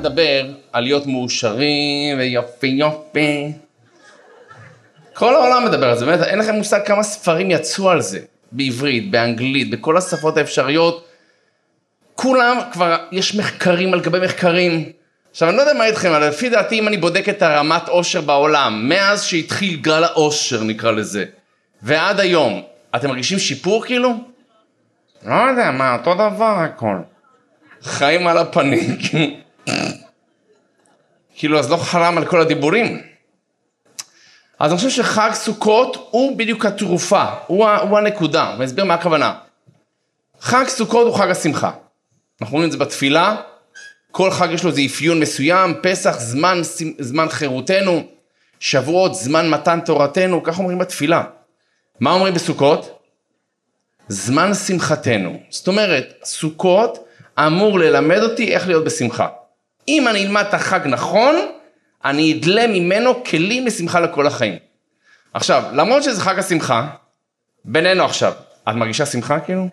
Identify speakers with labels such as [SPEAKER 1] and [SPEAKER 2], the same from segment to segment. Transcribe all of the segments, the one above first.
[SPEAKER 1] מדבר על להיות מאושרים ויופי יופי. כל העולם מדבר על זה, באמת, אין לכם מושג כמה ספרים יצאו על זה, בעברית, באנגלית, בכל השפות האפשריות. כולם, כבר יש מחקרים על גבי מחקרים. עכשיו, אני לא יודע מה איתכם, אבל לפי דעתי, אם אני בודק את הרמת עושר בעולם, מאז שהתחיל גל העושר, נקרא לזה, ועד היום, אתם מרגישים שיפור כאילו? לא יודע, מה, אותו דבר הכל. חיים על הפנים, כאילו, אז לא חלם על כל הדיבורים. אז אני חושב שחג סוכות הוא בדיוק התרופה, הוא, הוא הנקודה, ואני אסביר מה הכוונה. חג סוכות הוא חג השמחה. אנחנו רואים את זה בתפילה, כל חג יש לו איזה אפיון מסוים, פסח, זמן, זמן חירותנו, שבועות, זמן מתן תורתנו, כך אומרים בתפילה. מה אומרים בסוכות? זמן שמחתנו. זאת אומרת, סוכות אמור ללמד אותי איך להיות בשמחה. אם אני אלמד את החג נכון, אני אדלה ממנו כלים לשמחה לכל החיים. עכשיו, למרות שזה חג השמחה, בינינו עכשיו, את מרגישה שמחה כאילו?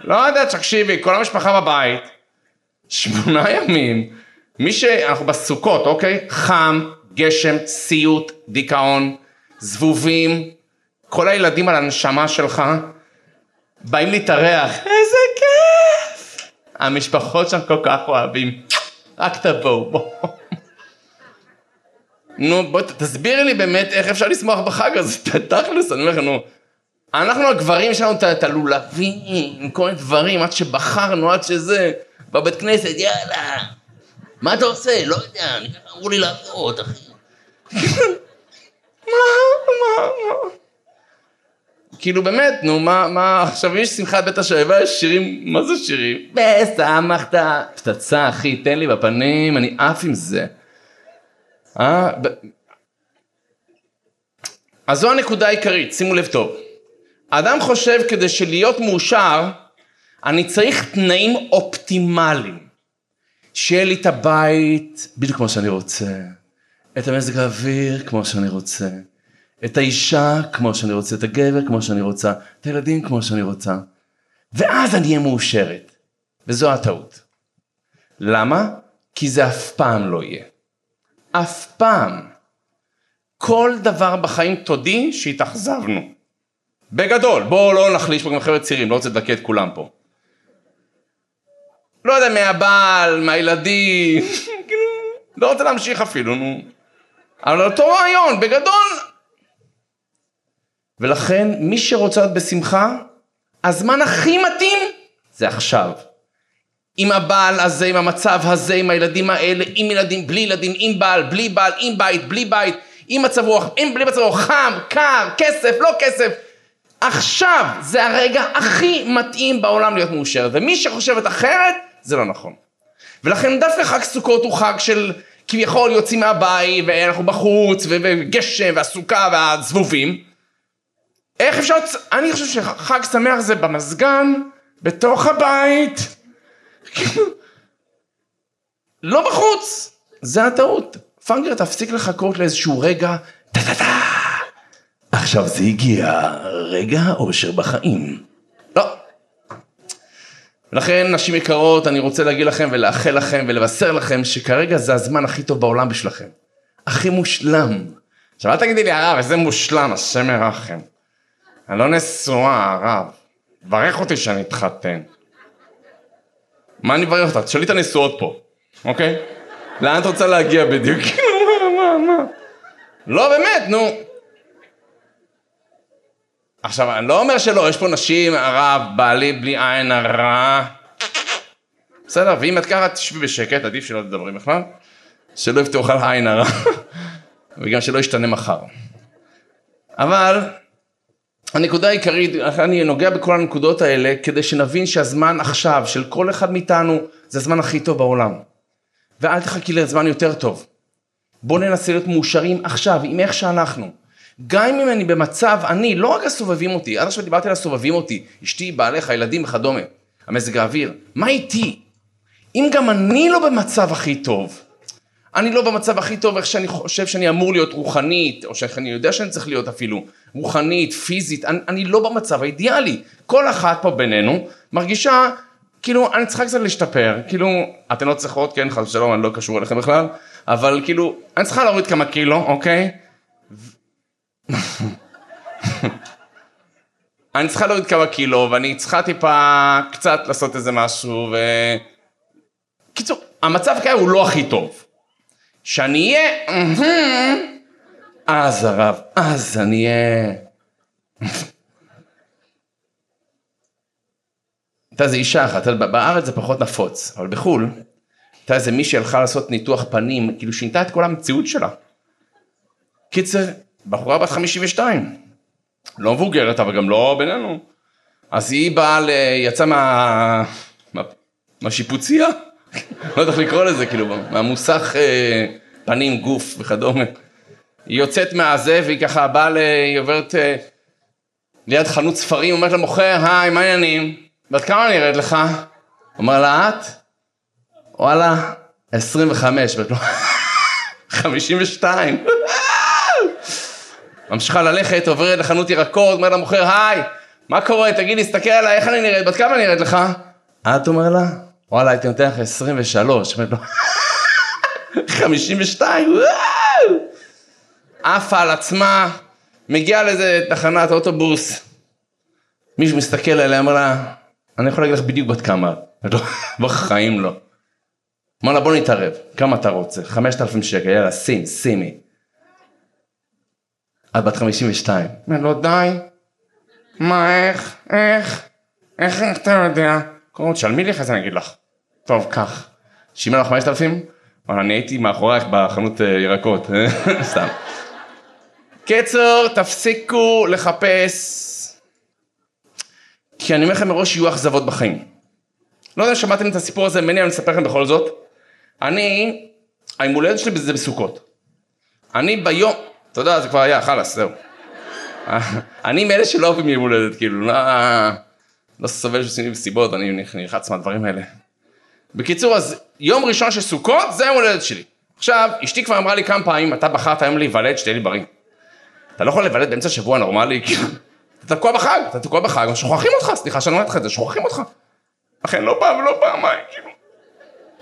[SPEAKER 1] לא יודעת, תקשיבי, כל המשפחה בבית, שמונה ימים, מי ש... אנחנו בסוכות, אוקיי? חם, גשם, סיוט, דיכאון, זבובים, כל הילדים על הנשמה שלך, באים להתארח, איזה כיף! המשפחות שם כל כך אוהבים, רק תבואו, בואו. נו, בואי תסבירי לי באמת איך אפשר לשמוח בחג הזה, תכלס, אני אומר לך, נו. אנחנו הגברים, יש לנו את הלולבים, כל מיני דברים, עד שבחרנו, עד שזה, בבית כנסת, יאללה. מה אתה עושה? לא יודע, אמרו לי לעבוד, אחי. מה, מה, מה? כאילו באמת, נו, מה, מה, עכשיו יש שמחת בית השואבה, יש שירים, מה זה שירים? ושמחת, פצצה, אחי, תן לי בפנים, אני עף עם זה. אה? אז זו הנקודה העיקרית, שימו לב טוב. האדם חושב כדי שלהיות מאושר, אני צריך תנאים אופטימליים. שיהיה לי את הבית בדיוק כמו שאני רוצה, את המזג האוויר כמו שאני רוצה, את האישה כמו שאני רוצה, את הגבר כמו שאני רוצה, את הילדים כמו שאני רוצה, ואז אני אהיה מאושרת. וזו הטעות. למה? כי זה אף פעם לא יהיה. אף פעם. כל דבר בחיים תודי שהתאכזבנו. בגדול, בואו לא נחליש פה גם חבר'ה צעירים, לא רוצה לדכא את כולם פה. לא יודע, מהבעל, מהילדים, כאילו, לא רוצה להמשיך אפילו, נו. אבל אותו רעיון, בגדול. ולכן, מי שרוצה להיות בשמחה, הזמן הכי מתאים זה עכשיו. עם הבעל הזה, עם המצב הזה, עם הילדים האלה, עם ילדים, בלי ילדים, עם בעל, בלי בעל, עם בית, בלי בית, עם מצב רוח, עם בלי מצב רוח, חם, קר, כסף, לא כסף. עכשיו זה הרגע הכי מתאים בעולם להיות מאושר, ומי שחושבת אחרת, זה לא נכון. ולכן דווקא חג סוכות הוא חג של כביכול יוצאים מהבית, ואנחנו בחוץ, וגשם, והסוכה, והזבובים. איך אפשר, אני חושב שחג שמח זה במזגן, בתוך הבית. לא בחוץ, זה הטעות. פאנגר תפסיק לחכות לאיזשהו רגע, טה טה טה, עכשיו זה הגיע, רגע האושר בחיים. לא. לכן, נשים יקרות, אני רוצה להגיד לכם ולאחל לכם ולבשר לכם שכרגע זה הזמן הכי טוב בעולם בשבילכם. הכי מושלם. עכשיו אל תגידי לי הרב, איזה מושלם, השם ירחם. אני לא נשואה, הרב. ברך אותי שאני אתחתן. מה אני אברך אותך? תשאלי את הנשואות פה, אוקיי? לאן את רוצה להגיע בדיוק? מה, מה, מה? לא, באמת, נו. עכשיו, אני לא אומר שלא, יש פה נשים, הרב, בעלי בלי עין הרע. בסדר, ואם את ככה תשבי בשקט, עדיף שלא תדברי בכלל. שלא יפתחו לך עין הרע. וגם שלא ישתנה מחר. אבל הנקודה העיקרית, אני נוגע בכל הנקודות האלה כדי שנבין שהזמן עכשיו של כל אחד מאיתנו זה הזמן הכי טוב בעולם. ואל תחכי לזמן יותר טוב. בואו ננסה להיות מאושרים עכשיו עם איך שאנחנו. גם אם אני במצב, אני, לא רק הסובבים אותי, עד עכשיו דיברתי על הסובבים אותי, אשתי, בעליך, ילדים וכדומה, המזג האוויר, מה איתי? אם גם אני לא במצב הכי טוב, אני לא במצב הכי טוב איך שאני חושב שאני אמור להיות רוחנית, או שאני יודע שאני צריך להיות אפילו רוחנית, פיזית, אני, אני לא במצב האידיאלי. כל אחת פה בינינו מרגישה כאילו, אני צריכה קצת להשתפר, כאילו, אתן לא צריכות, כן, חס ושלום, אני לא קשור אליכם בכלל, אבל כאילו, אני צריכה להוריד כמה קילו, אוקיי? אני צריכה להוריד כמה קילו, ואני צריכה טיפה קצת לעשות איזה משהו, ו... קיצור, המצב כרגע הוא לא הכי טוב. שאני אהיה, אז הרב, אז אני אהיה... הייתה איזה אישה אחת, בארץ זה פחות נפוץ, אבל בחו"ל, הייתה איזה מישהי הלכה לעשות ניתוח פנים, כאילו שינתה את כל המציאות שלה. קיצר, בחורה בת 52, לא מבוגרת, אבל גם לא בינינו. אז היא באה. יצאה מה... מה... מהשיפוציה? לא יודע איך לקרוא לזה, כאילו, מהמוסך אה, פנים, גוף וכדומה. היא יוצאת מהזה והיא ככה באה, ל... היא עוברת אה, ליד חנות ספרים, אומרת למוכר, היי, מה העניינים? בת כמה אני ארד לך? אומר לה, את? וואלה, 25, ואת לא... 52. ממשיכה ללכת, עוברת לחנות ירקות, אומר למוכר, היי, מה קורה? תגיד תסתכל עליי, איך אני נראית? בת כמה אני נראית לך? את אומר לה? וואלה, הייתי נותן לך 23. אומרת לו, 52, וואו! עפה על עצמה, מגיעה לאיזה תחנת אוטובוס, מישהו מסתכל עליה, אומר לה, אני יכול להגיד לך בדיוק בת כמה. בחיים לא. אמר לה בוא נתערב, כמה אתה רוצה? 5,000 שקל, יאללה שים, שימי. את בת 52. אומר לו די. מה? איך? איך איך אתה יודע? קודם כל תשלמי לי אחרי זה אני אגיד לך. טוב קח. שימי לך 5,000? אבל אני הייתי מאחורייך בחנות אה, ירקות. סתם. קיצור, תפסיקו לחפש כי אני אומר לכם מראש יהיו אכזבות בחיים. לא יודע אם שמעתם את הסיפור הזה ממני, אני אספר לכם בכל זאת. אני, היום הולדת שלי זה בסוכות. אני ביום, אתה יודע, זה כבר היה, חלאס, זהו. אני מאלה שלא אוהבים יום הולדת, כאילו, לא, לא סובל שעושים לי מסיבות, אני נלחץ מהדברים האלה. בקיצור, אז יום ראשון של סוכות, זה יום הולדת שלי. עכשיו, אשתי כבר אמרה לי כמה פעמים, אתה בחרת היום להיוולד, שתהיה לי בריא. אתה לא יכול להיוולד באמצע שבוע נורמלי, כאילו. אתה תקוע בחג, אתה תקוע בחג, שוכחים אותך, סליחה שאני אומר לך את זה, שוכחים אותך. לכן לא פעם ולא פעמיים, כאילו.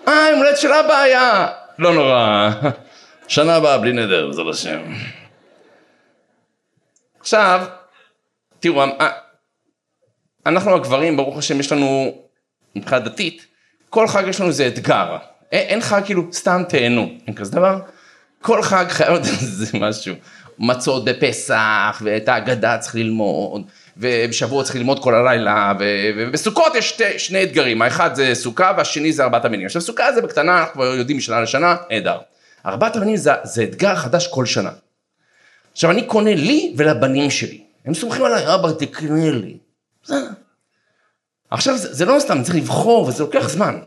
[SPEAKER 1] אה, יום הולדת של אבא היה. לא נורא. שנה הבאה בלי נדר, בעזרת השם. עכשיו, תראו, אה, אנחנו הגברים, ברוך השם, יש לנו, מבחינה דתית, כל חג יש לנו איזה אתגר. אין חג כאילו, סתם תהנו, אין כזה דבר. כל חג חייב להיות איזה משהו. מצות בפסח, ואת ההגדה צריך ללמוד, ובשבוע צריך ללמוד כל הלילה, ובסוכות יש שתי, שני אתגרים, האחד זה סוכה והשני זה ארבעת המינים. עכשיו סוכה זה בקטנה, אנחנו כבר יודעים משנה לשנה, נהדר. ארבעת המינים זה, זה אתגר חדש כל שנה. עכשיו אני קונה לי ולבנים שלי, הם סומכים עליי, אבא תקנה לי. עכשיו זה, זה לא סתם, צריך לבחור וזה לוקח זמן.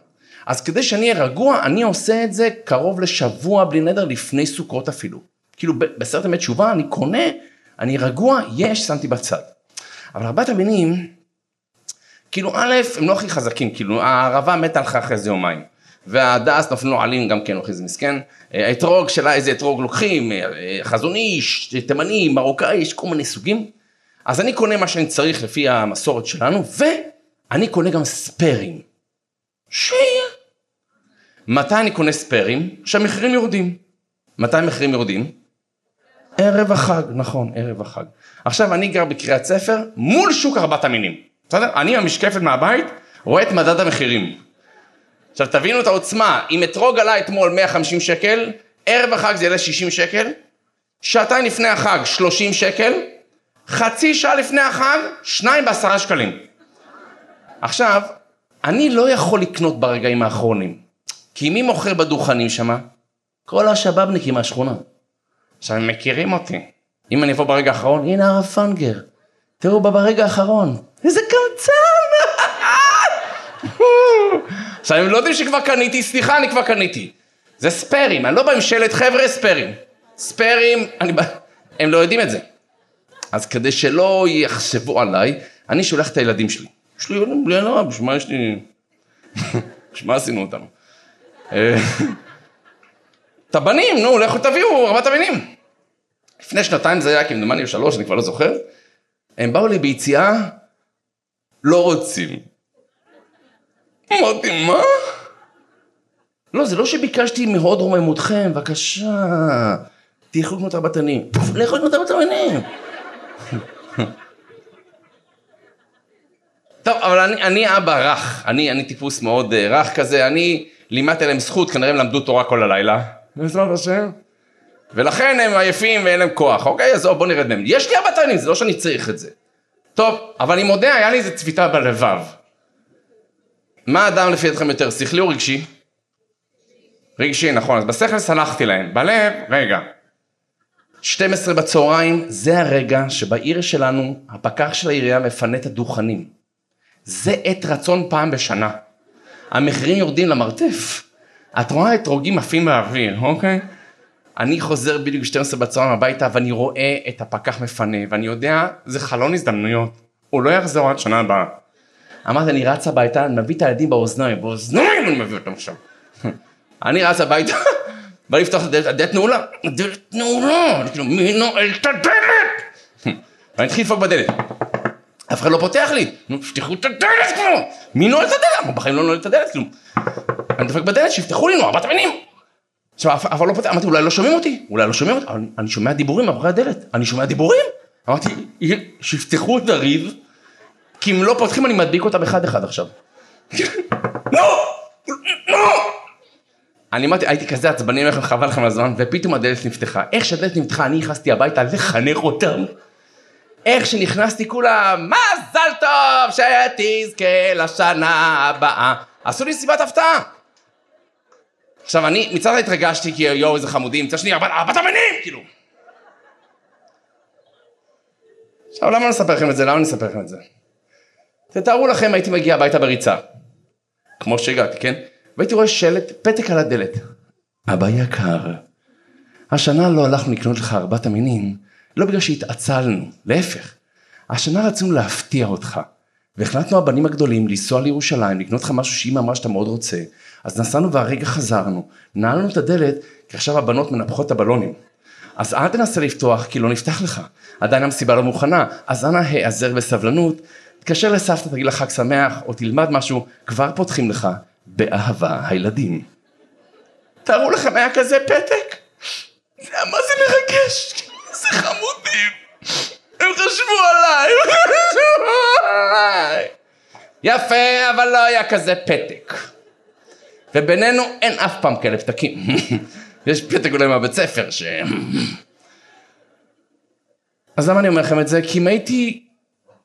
[SPEAKER 1] אז כדי שאני אהיה רגוע, אני עושה את זה קרוב לשבוע בלי נדר לפני סוכות אפילו. כאילו בסרט אמת תשובה אני קונה, אני רגוע, יש, שמתי בצד. אבל ארבעת המינים, כאילו א', הם לא הכי חזקים, כאילו הערבה מתה לך אחרי איזה יומיים. והדס נופלו עלים גם כן, אחרי זה מסכן. האתרוג שלה, איזה אתרוג לוקחים, חזון איש, תימני, מרוקאי, יש כל מיני סוגים. אז אני קונה מה שאני צריך לפי המסורת שלנו, ואני קונה גם ספיירים. שיהיה. מתי אני קונה ספיירים? כשהמחירים יורדים. מתי המחירים יורדים? ערב החג, נכון, ערב החג. עכשיו אני גר בקריית ספר מול שוק ארבעת המינים, בסדר? אני המשקפת מהבית רואה את מדד המחירים. עכשיו תבינו את העוצמה, אם אתרוג עלה אתמול 150 שקל, ערב החג זה יעלה 60 שקל, שעתיים לפני החג 30 שקל, חצי שעה לפני החג, שניים בעשרה שקלים. עכשיו, אני לא יכול לקנות ברגעים האחרונים, כי מי מוכר בדוכנים שמה? כל השבאבניקים מהשכונה. עכשיו הם מכירים אותי. אם אני אבוא ברגע האחרון, הנה הרב פנגר, תראו בה ברגע האחרון, איזה קמצן! עכשיו הם לא יודעים שכבר קניתי, סליחה, אני כבר קניתי. זה ספיירים, אני לא בא עם שלט, חבר'ה ספיירים. ספיירים, אני הם לא יודעים את זה. אז כדי שלא יחשבו עליי, אני שולח את הילדים שלי. יש לי ילדים בלי הנאה, בשביל מה יש לי... בשביל מה עשינו אותנו? אה, את הבנים, נו, לכו תביאו ארבעת המינים. לפני שנתיים זה היה כמדומני או שלוש, אני כבר לא זוכר. הם באו לי ביציאה, לא רוצים. אמרתי, מה? לא, זה לא שביקשתי מהוד רוממותכם, בבקשה, תלכו לקנות ארבע תנים. לכו לקנות ארבע תנים. טוב, אבל אני, אני אבא רך, אני, אני טיפוס מאוד uh, רך כזה, אני לימדתי להם זכות, כנראה הם למדו תורה כל הלילה. בעזרת השם. ולכן הם עייפים ואין להם כוח, אוקיי? אז בוא נרד מהם. יש לי ארבע תנים, זה לא שאני צריך את זה. טוב, אבל אני מודה, היה לי איזה צביטה בלבב. מה אדם לפי דעתכם יותר, שכלי או רגשי? רגשי, נכון, אז בשכל סלחתי להם. בלב, רגע. 12 בצהריים, זה הרגע שבעיר שלנו, הפקח של העירייה מפנה את הדוכנים. זה עת רצון פעם בשנה. המחירים יורדים למרתף. את רואה אתרוגים עפים באוויר, אוקיי? אני חוזר בדיוק ב-12 בצהריים הביתה ואני רואה את הפקח מפנה ואני יודע, זה חלון הזדמנויות. הוא לא יחזור עד שנה הבאה. אמרתי, אני רץ הביתה, אני מביא את הילדים באוזניים, באוזניים אני מביא אותם עכשיו. אני רץ הביתה, בא לפתוח את הדלת, הדלת נעולה, הדלת נעולה, אני כאילו, מי נועל את הדלת? ואני התחיל לדפוק בדלת. אף אחד לא פותח לי, נו, פתחו את הדלת כאילו, מי נועל את הדלת? בחיים לא נועל את הדלת כאילו. אני דופק בדלת, שיפתחו לי, נו, ארבעת מינים. עכשיו, אף אחד לא פותח, אמרתי, אולי לא שומעים אותי, אולי לא שומעים אותי, אני שומע דיבורים מאחורי הדלת, אני שומע דיבורים. אמרתי, שיפתחו את הריב, כי אם לא פותחים אני מדביק אותם אחד אחד עכשיו. לא! לא! אני אמרתי, הייתי כזה עצבני, אני אומר לכם, חבל לכם על הזמן, ופתאום הדלת נפתחה. איך שהדלת נפתחה, אני נכנסתי הביתה לחנך אותם. איך שנכנסתי כולם, מזל טוב שתזכה לשנה הבאה. עשו לי סיבת הפתעה. עכשיו אני מצד אחד התרגשתי כי יואו איזה חמודים, מצד שני ארבעת המינים, כאילו. עכשיו למה אני אספר לכם את זה? למה אני אספר לכם את זה? תתארו לכם הייתי מגיע הביתה בריצה, כמו שהגעתי, כן? והייתי רואה שלט, פתק על הדלת. אבא יקר, השנה לא הלכנו לקנות לך ארבעת המינים, לא בגלל שהתעצלנו, להפך. השנה רצינו להפתיע אותך. והחלטנו הבנים הגדולים לנסוע לירושלים, לקנות לך משהו שאמא אמרה שאתה מאוד רוצה. אז נסענו והרגע חזרנו, נעלנו את הדלת, כי עכשיו הבנות מנפחות את הבלונים. אז אל תנסה לפתוח, כי לא נפתח לך. עדיין המסיבה לא מוכנה, אז אנא העזר בסבלנות, תתקשר לסבתא, תגיד לה חג שמח, או תלמד משהו, כבר פותחים לך, באהבה הילדים. תארו לכם, היה כזה פתק? זה היה מה זה מרגש, איזה חמודים. הם חשבו עליי, הם חשבו עליי. יפה, אבל לא היה כזה פתק. ובינינו אין אף פעם כאלה פתקים. יש פתק אולי מהבית ספר ש... אז למה אני אומר לכם את זה? כי אם הייתי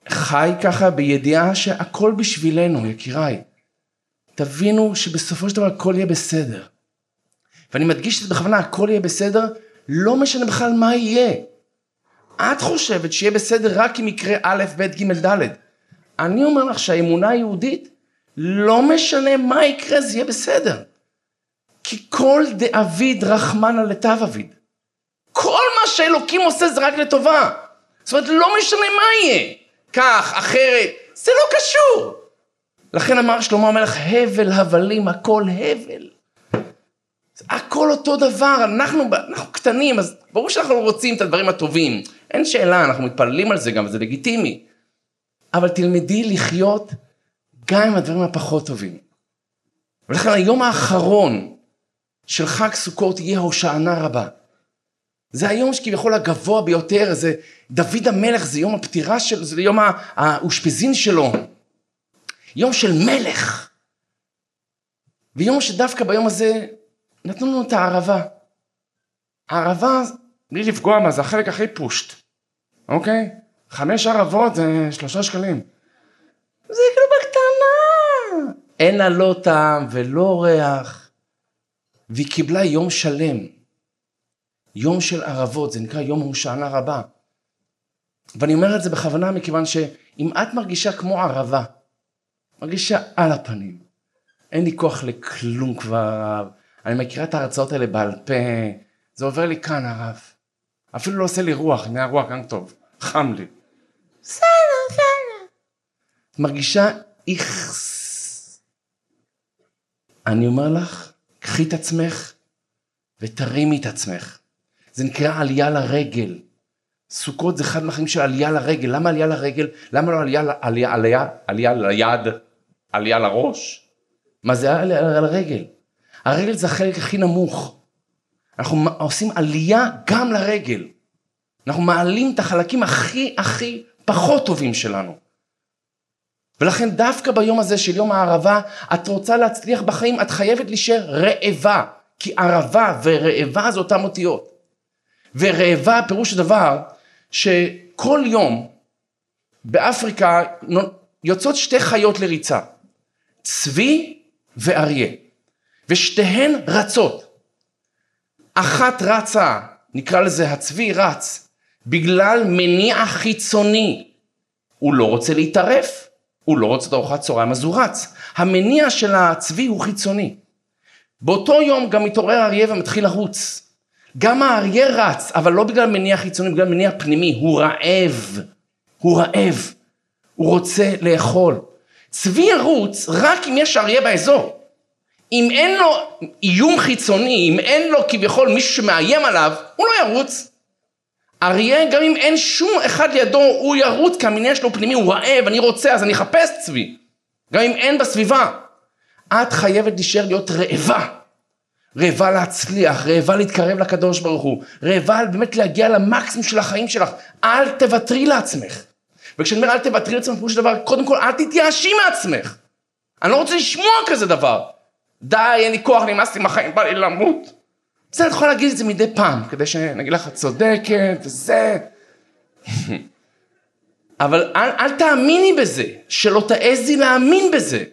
[SPEAKER 1] חי ככה בידיעה שהכל בשבילנו, יקיריי. תבינו שבסופו של דבר הכל יהיה בסדר. ואני מדגיש את זה בכוונה, הכל יהיה בסדר, לא משנה בכלל מה יהיה. את חושבת שיהיה בסדר רק אם יקרה א', ב', ג', ד'. אני אומר לך שהאמונה היהודית, לא משנה מה יקרה, זה יהיה בסדר. כי כל דאביד רחמנא לטב אביד. כל מה שאלוקים עושה זה רק לטובה. זאת אומרת, לא משנה מה יהיה. כך, אחרת, זה לא קשור. לכן אמר שלמה המלך, הבל הבלים, הכל הבל. הכל אותו דבר, אנחנו, אנחנו קטנים, אז ברור שאנחנו לא רוצים את הדברים הטובים. אין שאלה, אנחנו מתפללים על זה גם, זה לגיטימי. אבל תלמדי לחיות גם עם הדברים הפחות טובים. ולכן היום האחרון של חג סוכות יהיה הושענה רבה. זה היום שכביכול הגבוה ביותר, זה דוד המלך, זה יום הפטירה שלו, זה יום האושפיזין שלו. יום של מלך. ויום שדווקא ביום הזה נתנו לנו את הערבה. הערבה, בלי לפגוע מה, זה החלק הכי פושט, אוקיי? חמש ערבות זה שלושה שקלים. זה כאילו בקטנה. אין לה לא טעם ולא ריח. והיא קיבלה יום שלם. יום של ערבות, זה נקרא יום הושענה רבה. ואני אומר את זה בכוונה מכיוון שאם את מרגישה כמו ערבה, מרגישה על הפנים, אין לי כוח לכלום כבר, אני מכירה את ההרצאות האלה בעל פה, זה עובר לי כאן הרב. אפילו לא עושה לי רוח, הנה הרוח גם טוב, חם לי. בסדר, בסדר. מרגישה איכס. אני אומר לך, קחי את עצמך ותרימי את עצמך. זה נקרא עלייה לרגל. סוכות זה אחד מהחיים של עלייה לרגל. למה עלייה לרגל? למה לא עלייה, עלייה, עלייה, עלייה ליד, עלייה לראש? מה זה על, על, על הרגל? הרגל זה החלק הכי נמוך. אנחנו עושים עלייה גם לרגל. אנחנו מעלים את החלקים הכי הכי פחות טובים שלנו. ולכן דווקא ביום הזה של יום הערבה, את רוצה להצליח בחיים, את חייבת להישאר רעבה. כי ערבה ורעבה זה אותן אותיות. ורעבה פירוש הדבר שכל יום באפריקה יוצאות שתי חיות לריצה, צבי ואריה, ושתיהן רצות. אחת רצה, נקרא לזה הצבי רץ, בגלל מניע חיצוני. הוא לא רוצה להתערף, הוא לא רוצה את ארוחת צהריים אז הוא רץ. המניע של הצבי הוא חיצוני. באותו יום גם מתעורר האריה ומתחיל לרוץ. גם האריה רץ, אבל לא בגלל מניע חיצוני, בגלל מניע פנימי, הוא רעב. הוא רעב. הוא רוצה לאכול. צבי ירוץ רק אם יש אריה באזור. אם אין לו איום חיצוני, אם אין לו כביכול מישהו שמאיים עליו, הוא לא ירוץ. אריה, גם אם אין שום אחד לידו, הוא ירוץ, כי המניע שלו פנימי, הוא רעב, אני רוצה, אז אני אחפש צבי. גם אם אין בסביבה. את חייבת להישאר להיות רעבה. רעבה להצליח, רעבה להתקרב לקדוש ברוך הוא, רעבה באמת להגיע למקסימום של החיים שלך. אל תוותרי לעצמך. וכשאני אומר אל תוותרי לעצמך, פירוש דבר, קודם כל אל תתייאשי מעצמך. אני לא רוצה לשמוע כזה דבר. די, אין לי כוח, נמאס לי מהחיים, בא לי למות. בסדר, את יכולה להגיד את זה מדי פעם, כדי שנגיד לך, את צודקת, וזה. אבל אל, אל תאמיני בזה, שלא תעזי להאמין בזה.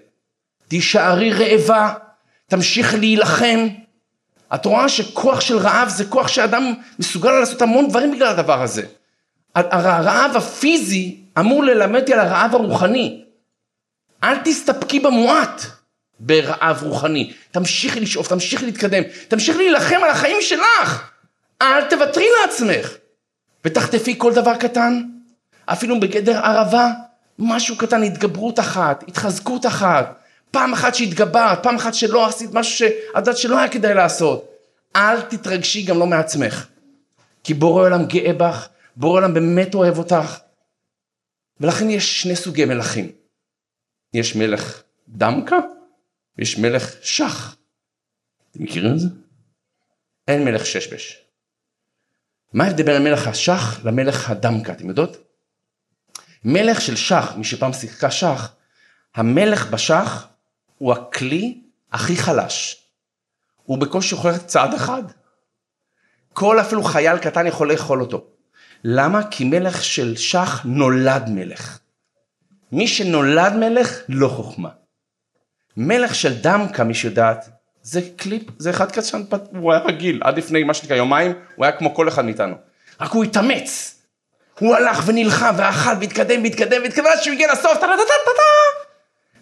[SPEAKER 1] תישארי רעבה, תמשיך להילחם. את רואה שכוח של רעב זה כוח שאדם מסוגל לעשות המון דברים בגלל הדבר הזה. הרעב הפיזי אמור ללמד אותי על הרעב הרוחני. אל תסתפקי במועט ברעב רוחני. תמשיכי לשאוף, תמשיכי להתקדם, תמשיכי להילחם על החיים שלך. אל תוותרי לעצמך. ותחטפי כל דבר קטן, אפילו בגדר ערבה, משהו קטן, התגברות אחת, התחזקות אחת. פעם אחת שהתגברת, פעם אחת שלא עשית משהו שאת יודעת שלא היה כדאי לעשות. אל תתרגשי גם לא מעצמך. כי בורא עולם גאה בך, בורא עולם באמת אוהב אותך. ולכן יש שני סוגי מלכים. יש מלך דמקה ויש מלך שח. אתם מכירים את זה? אין מלך ששבש. מה ההבדל בין המלך השח למלך הדמקה, אתם יודעות? מלך של שח, מי שפעם שיחקה שח, המלך בשח הוא הכלי הכי חלש. הוא בקושי יכול צעד אחד. כל אפילו חייל קטן יכול לאכול אותו. למה? כי מלך של שח נולד מלך. מי שנולד מלך לא חוכמה. מלך של דמקה, מי שיודעת, זה קליפ, זה אחד קטן, הוא היה רגיל, עד לפני מה שנקרא יומיים, הוא היה כמו כל אחד מאיתנו. רק הוא התאמץ. הוא הלך ונלחם ואכל והתקדם והתקדם והתקדם עד שהוא הגיע לסוף, טה טה טה טה טה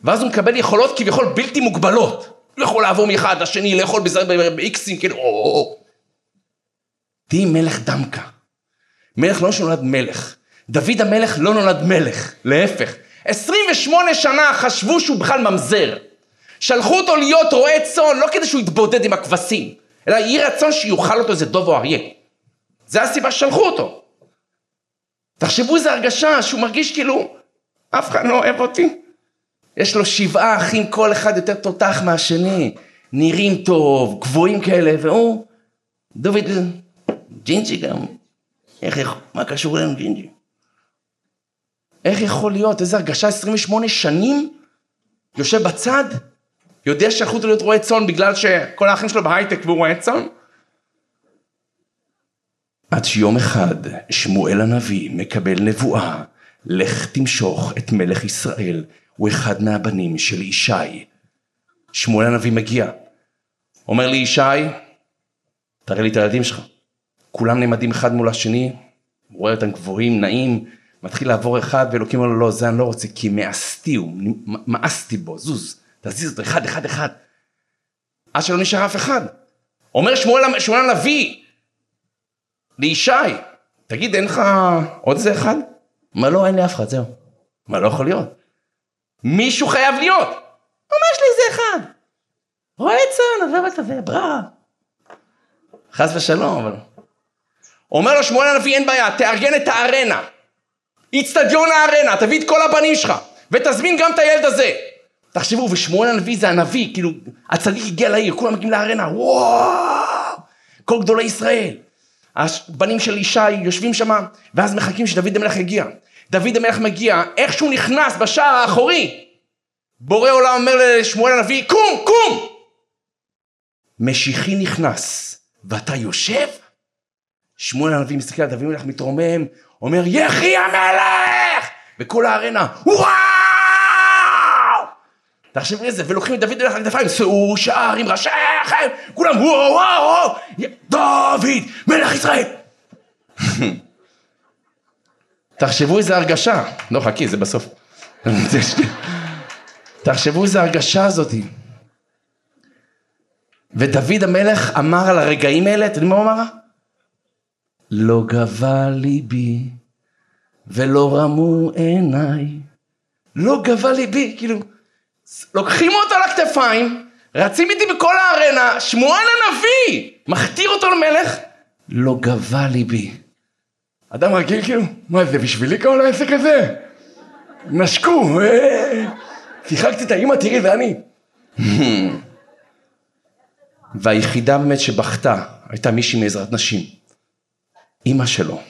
[SPEAKER 1] ואז הוא מקבל יכולות כביכול בלתי מוגבלות. יכול לעבור מאחד לשני, לאכול באיקסים, כאילו, או... תהי מלך דמקה. מלך לא שנולד מלך. דוד המלך לא נולד מלך, להפך. 28 שנה חשבו שהוא בכלל ממזר. שלחו אותו להיות רועה צאן, לא כדי שהוא יתבודד עם הכבשים, אלא יהי רצון שיאכל אותו איזה דוב או אריה. זה הסיבה ששלחו אותו. תחשבו איזה הרגשה שהוא מרגיש כאילו, אף אחד לא אוהב אותי. יש לו שבעה אחים, כל אחד יותר תותח מהשני, נראים טוב, גבוהים כאלה, והוא, דוד, ג'ינג'י גם, איך, מה קשור אלינו ג'ינג'י? איך יכול להיות, איזה הרגשה 28 שנים, יושב בצד, יודע אותו להיות רועה צאן בגלל שכל האחים שלו בהייטק והוא רועה צאן? עד שיום אחד שמואל הנביא מקבל נבואה, לך תמשוך את מלך ישראל הוא אחד מהבנים של ישי. שמואל הנביא מגיע, אומר לי ישי, תראה לי את הילדים שלך. כולם נעמדים אחד מול השני, הוא רואה אותם גבוהים, נעים, מתחיל לעבור אחד ואלוקים אומר לו לא, זה אני לא רוצה כי מאסתי הוא, מאסתי בו, זוז, תזיז אותו אחד אחד אחד. עד שלא נשאר אף אחד. אומר שמואל, שמואל הנביא לישי, תגיד אין לך עוד איזה אחד? אומר לא אין לי אף אחד, זהו. מה לא יכול להיות. מישהו חייב להיות. יש לי איזה אחד. רואה צאן, עובר את הזה, בררה. חס ושלום, אבל... אומר לו שמואל הנביא אין בעיה, תארגן את הארנה. איצטדיון הארנה, תביא את כל הבנים שלך, ותזמין גם את הילד הזה. תחשבו, ושמואל הנביא זה הנביא, כאילו, הצדיק הגיע לעיר, כולם מגיעים לארנה, וואו! כל גדולי ישראל. הבנים של ישי יושבים שם, ואז מחכים שדוד המלך יגיע. דוד המלך מגיע, איך שהוא נכנס בשער האחורי, בורא עולם אומר לשמואל הנביא, קום, קום! משיחי נכנס, ואתה יושב? שמואל הנביא מסתכל על דוד המלך מתרומם, אומר, יחי המלך! וכל הארנה, וואו! תחשבי לזה, ולוקחים את דוד המלך על הכתפיים, שאו שער עם ראשיכם, כולם וואו וואו וואו, דוד, מלך ישראל. תחשבו איזה הרגשה, לא חכי, זה בסוף. תחשבו איזה הרגשה הזאתי. ודוד המלך אמר על הרגעים האלה, אתם יודעים מה הוא אמר? לא גבה ליבי ולא רמו עיניי. לא גבה ליבי, כאילו, לוקחים אותו על הכתפיים, רצים איתי בכל הארנה, שמואל הנביא, מכתיר אותו למלך, לא גבה ליבי. אדם רגיל כאילו, מה זה בשבילי כל העסק הזה? נשקו, אה, שיחקתי את האמא, תראי, זה אני. והיחידה באמת שבכתה הייתה מישהי מעזרת נשים. אימא שלו.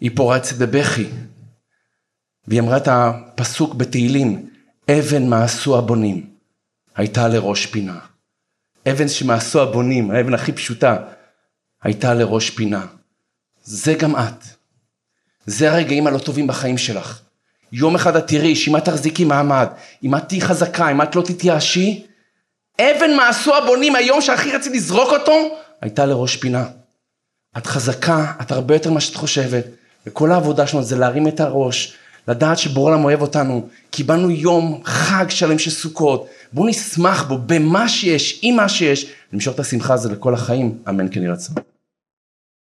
[SPEAKER 1] היא פורצת בבכי, והיא אמרה את הפסוק בתהילים, אבן מעשו הבונים, הייתה לראש פינה. אבן שמעשו הבונים, האבן הכי פשוטה, הייתה לראש פינה. זה גם את. זה הרגעים הלא טובים בחיים שלך. יום אחד את תראי שאם את תחזיקי מעמד, אם את תהיי חזקה, אם את לא תתייאשי, אבן מעשו הבונים, היום שהכי רציתי לזרוק אותו, הייתה לראש פינה. את חזקה, את הרבה יותר ממה שאת חושבת, וכל העבודה שלנו זה להרים את הראש, לדעת שבור העולם אוהב אותנו, קיבלנו יום חג שלם של סוכות, בואו נשמח בו, במה שיש, עם מה שיש, למשוך את השמחה הזו לכל החיים, אמן כן ירצה.